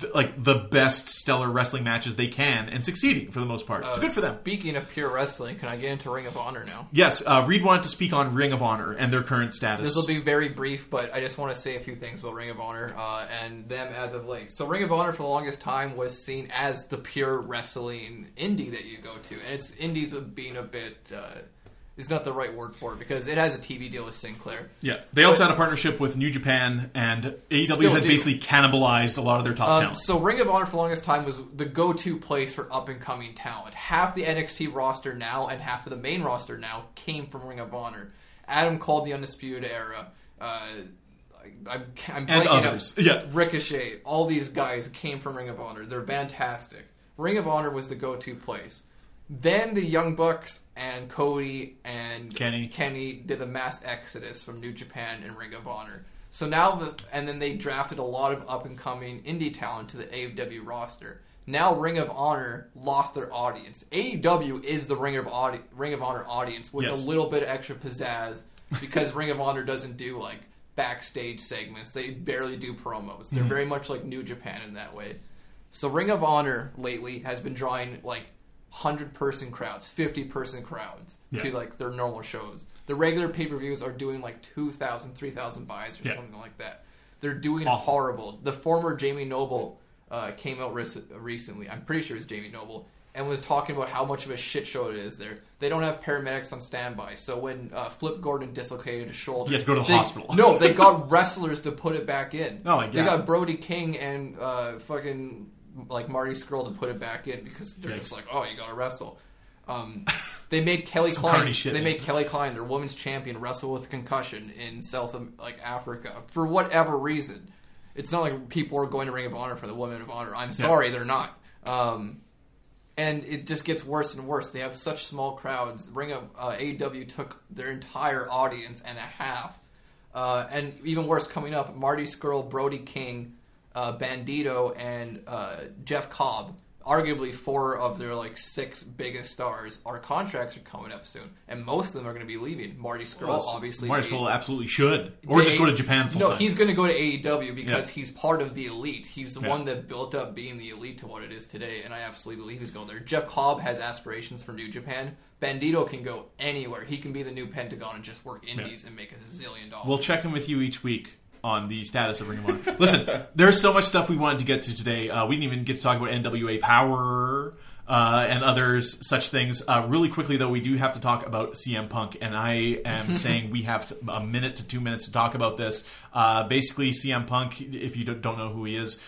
th- like the best stellar wrestling matches they can and succeeding for the most part. So Uh, good for them. Speaking of pure wrestling, can I get into Ring of Honor now? Yes, uh, Reed wanted to speak on Ring of Honor and their current status. This will be very brief, but I just want to say a few things about Ring of Honor uh, and them as of late. So, Ring of Honor for the longest time was seen as the pure wrestling indie that you go to, and it's indies of being a bit uh, is not the right word for it because it has a TV deal with Sinclair. yeah, they also had a partnership with New Japan, and AEW has do. basically cannibalized a lot of their top Um, talent. so Ring of Honor for the longest time was the go-to place for up-and-coming talent. Half the NXT roster now and half of the main roster now came from Ring of Honor. Adam Cole the Undisputed Era. Uh, I'm, I'm And others. out. Yeah. Ricochet. All these guys came from Ring of Honor. They're fantastic. Ring of Honor was the go-to place. Then the Young Bucks and Cody and Kenny. Kenny did the mass exodus from New Japan and Ring of Honor. So now, the, and then they drafted a lot of up and coming indie talent to the AEW roster. Now Ring of Honor lost their audience. AEW is the Ring of audi- Ring of Honor audience with Yes. a little bit of extra pizzazz because Ring of Honor doesn't do like backstage segments. They barely do promos. Mm-hmm. They're very much like New Japan in that way. So Ring of Honor lately has been drawing like hundred person crowds, fifty person crowds Yeah. to like their normal shows. The regular pay per views are doing like 2,000, 3,000 buys or Yeah. something like that. They're doing Awful. horrible. The former Jamie Noble uh, came out rec- recently. I'm pretty sure it's Jamie Noble. And was talking about how much of a shit show it is there. They don't have paramedics on standby. So when uh, Flip Gordon dislocated his shoulder, You have to go to the they- hospital. No, they got wrestlers to put it back in. Oh, my They got Brody King and uh, fucking like Marty Scurll to put it back in because they're Yikes. just like, oh, you got to wrestle. Um, they made Kelly Klein. shit, they man. made Kelly Klein, their women's champion, wrestle with a concussion in South like Africa for whatever reason. It's not like people are going to Ring of Honor for the Women of Honor. I'm sorry, they're not. Um, and it just gets worse and worse. They have such small crowds. Ring of uh, AEW took their entire audience and a half. Uh, and even worse, coming up, Marty Scurll, Brody King, uh, Bandito and uh, Jeff Cobb, arguably four of their like six biggest stars, our contracts are coming up soon, and most of them are going to be leaving. Marty Scurll, obviously, Marty Scurll absolutely should, or just go to Japan full No, time. he's going to go to AEW because Yeah. he's part of the elite. He's the Yeah. one that built up being the elite to what it is today, and I absolutely believe he's going there. Jeff Cobb has aspirations for New Japan. Bandito can go anywhere. He can be the new Pentagon and just work indies and make a zillion dollars. We'll check in with you each week on the status of Ring of Honor. Listen, there's so much stuff we wanted to get to today. Uh, we didn't even get to talk about NWA Power uh, and others such things. Uh, really quickly, though, we do have to talk about CM Punk, and I am saying we have to, a minute to two minutes to talk about this. Uh, basically, CM Punk, if you don't don't know who he is.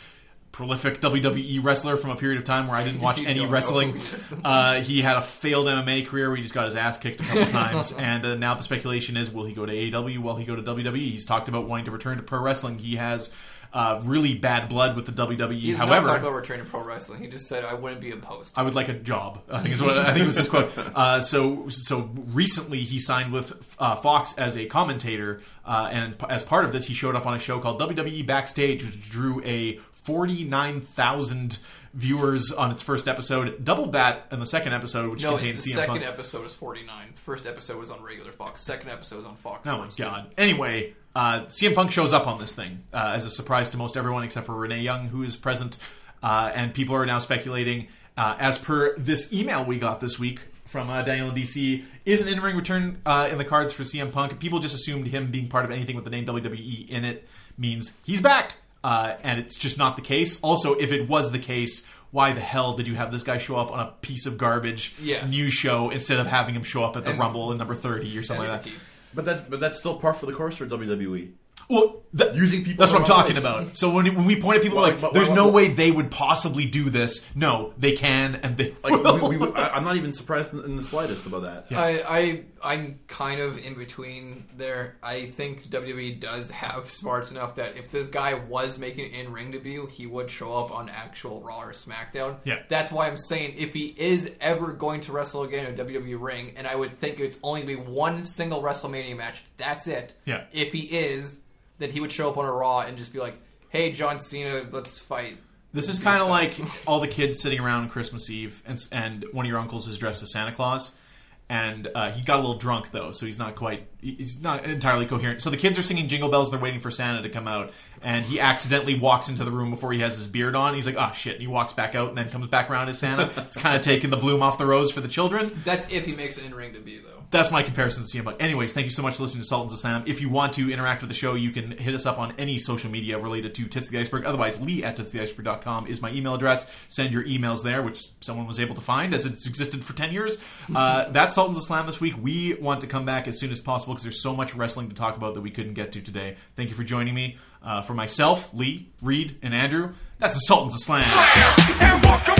Prolific WWE wrestler from a period of time where I didn't watch any wrestling. he. Uh, he had a failed MMA career where he just got his ass kicked a couple times, and uh, now the speculation is: will he go to AEW? Will he go to WWE? He's talked about wanting to return to pro wrestling. He has uh, really bad blood with the WWE. He's not However, talking about returning to pro wrestling. He just said I wouldn't be opposed. I would like a job. I think is what I think was his quote. Uh, so so recently he signed with uh, Fox as a commentator, uh, and p- as part of this, he showed up on a show called WWE Backstage, which drew a forty nine thousand viewers on its first episode, doubled that in the second episode, which no, the CM second Punk. episode was 49. First episode was on regular Fox. Second episode was on Fox. Oh my god. Anyway, uh, CM Punk shows up on this thing uh, as a surprise to most everyone except for Renee Young, who is present, uh, and people are now speculating. Uh, as per this email we got this week from uh, Daniel DC, is an in-ring return uh, in the cards for CM Punk. People just assumed him being part of anything with the name WWE in it means he's back, uh, and it's just not the case. Also, if it was the case. Why the hell did you have this guy show up on a piece of garbage Yes. news show instead of having him show up at the And- Rumble in number thirty or something like that? But that's but that's still par for the course for WWE. Well, th- Using people That's what I'm talking roles. about. So when, when we point at people Well, like, but- "There's but- no but- way they would possibly do this," no, they can, and they Like will. we, we, I, I'm not even surprised in, in the slightest about that. I, I I'm kind of in between there. I think WWE does have smarts enough that if this guy was making an in ring debut, he would show up on actual Raw or SmackDown. Yeah. That's why I'm saying if he is ever going to wrestle again in a WWE ring, and I would think it's only going to be one single WrestleMania match. That's it. Yeah. If he is, then he would show up on a Raw and just be like, "Hey, John Cena, let's fight." This is kind of like all the kids sitting around Christmas Eve, and, and one of your uncles is dressed as Santa Claus, and uh, he got a little drunk though, so he's not quite, he's not entirely coherent. So the kids are singing Jingle Bells, and they're waiting for Santa to come out, and he accidentally walks into the room before he has his beard on. He's like, "Oh shit!" And he walks back out, and then comes back around as Santa. it's kind of taking the bloom off the rose for the children. That's if he makes an in ring debut, though. That's my comparison to CM Punk. Anyways, thank you so much for listening to Sultans of Slam. If you want to interact with the show, you can hit us up on any social media related to Tits the Iceberg. Otherwise, Lee at tits the titstheiceberg.com is my email address. Send your emails there, which someone was able to find as it's existed for 10 years. Uh, that's Sultans of Slam this week. We want to come back as soon as possible because there's so much wrestling to talk about that we couldn't get to today. Thank you for joining me. Uh, for myself, Lee, Reed, and Andrew, that's the Sultans of Slam. Walk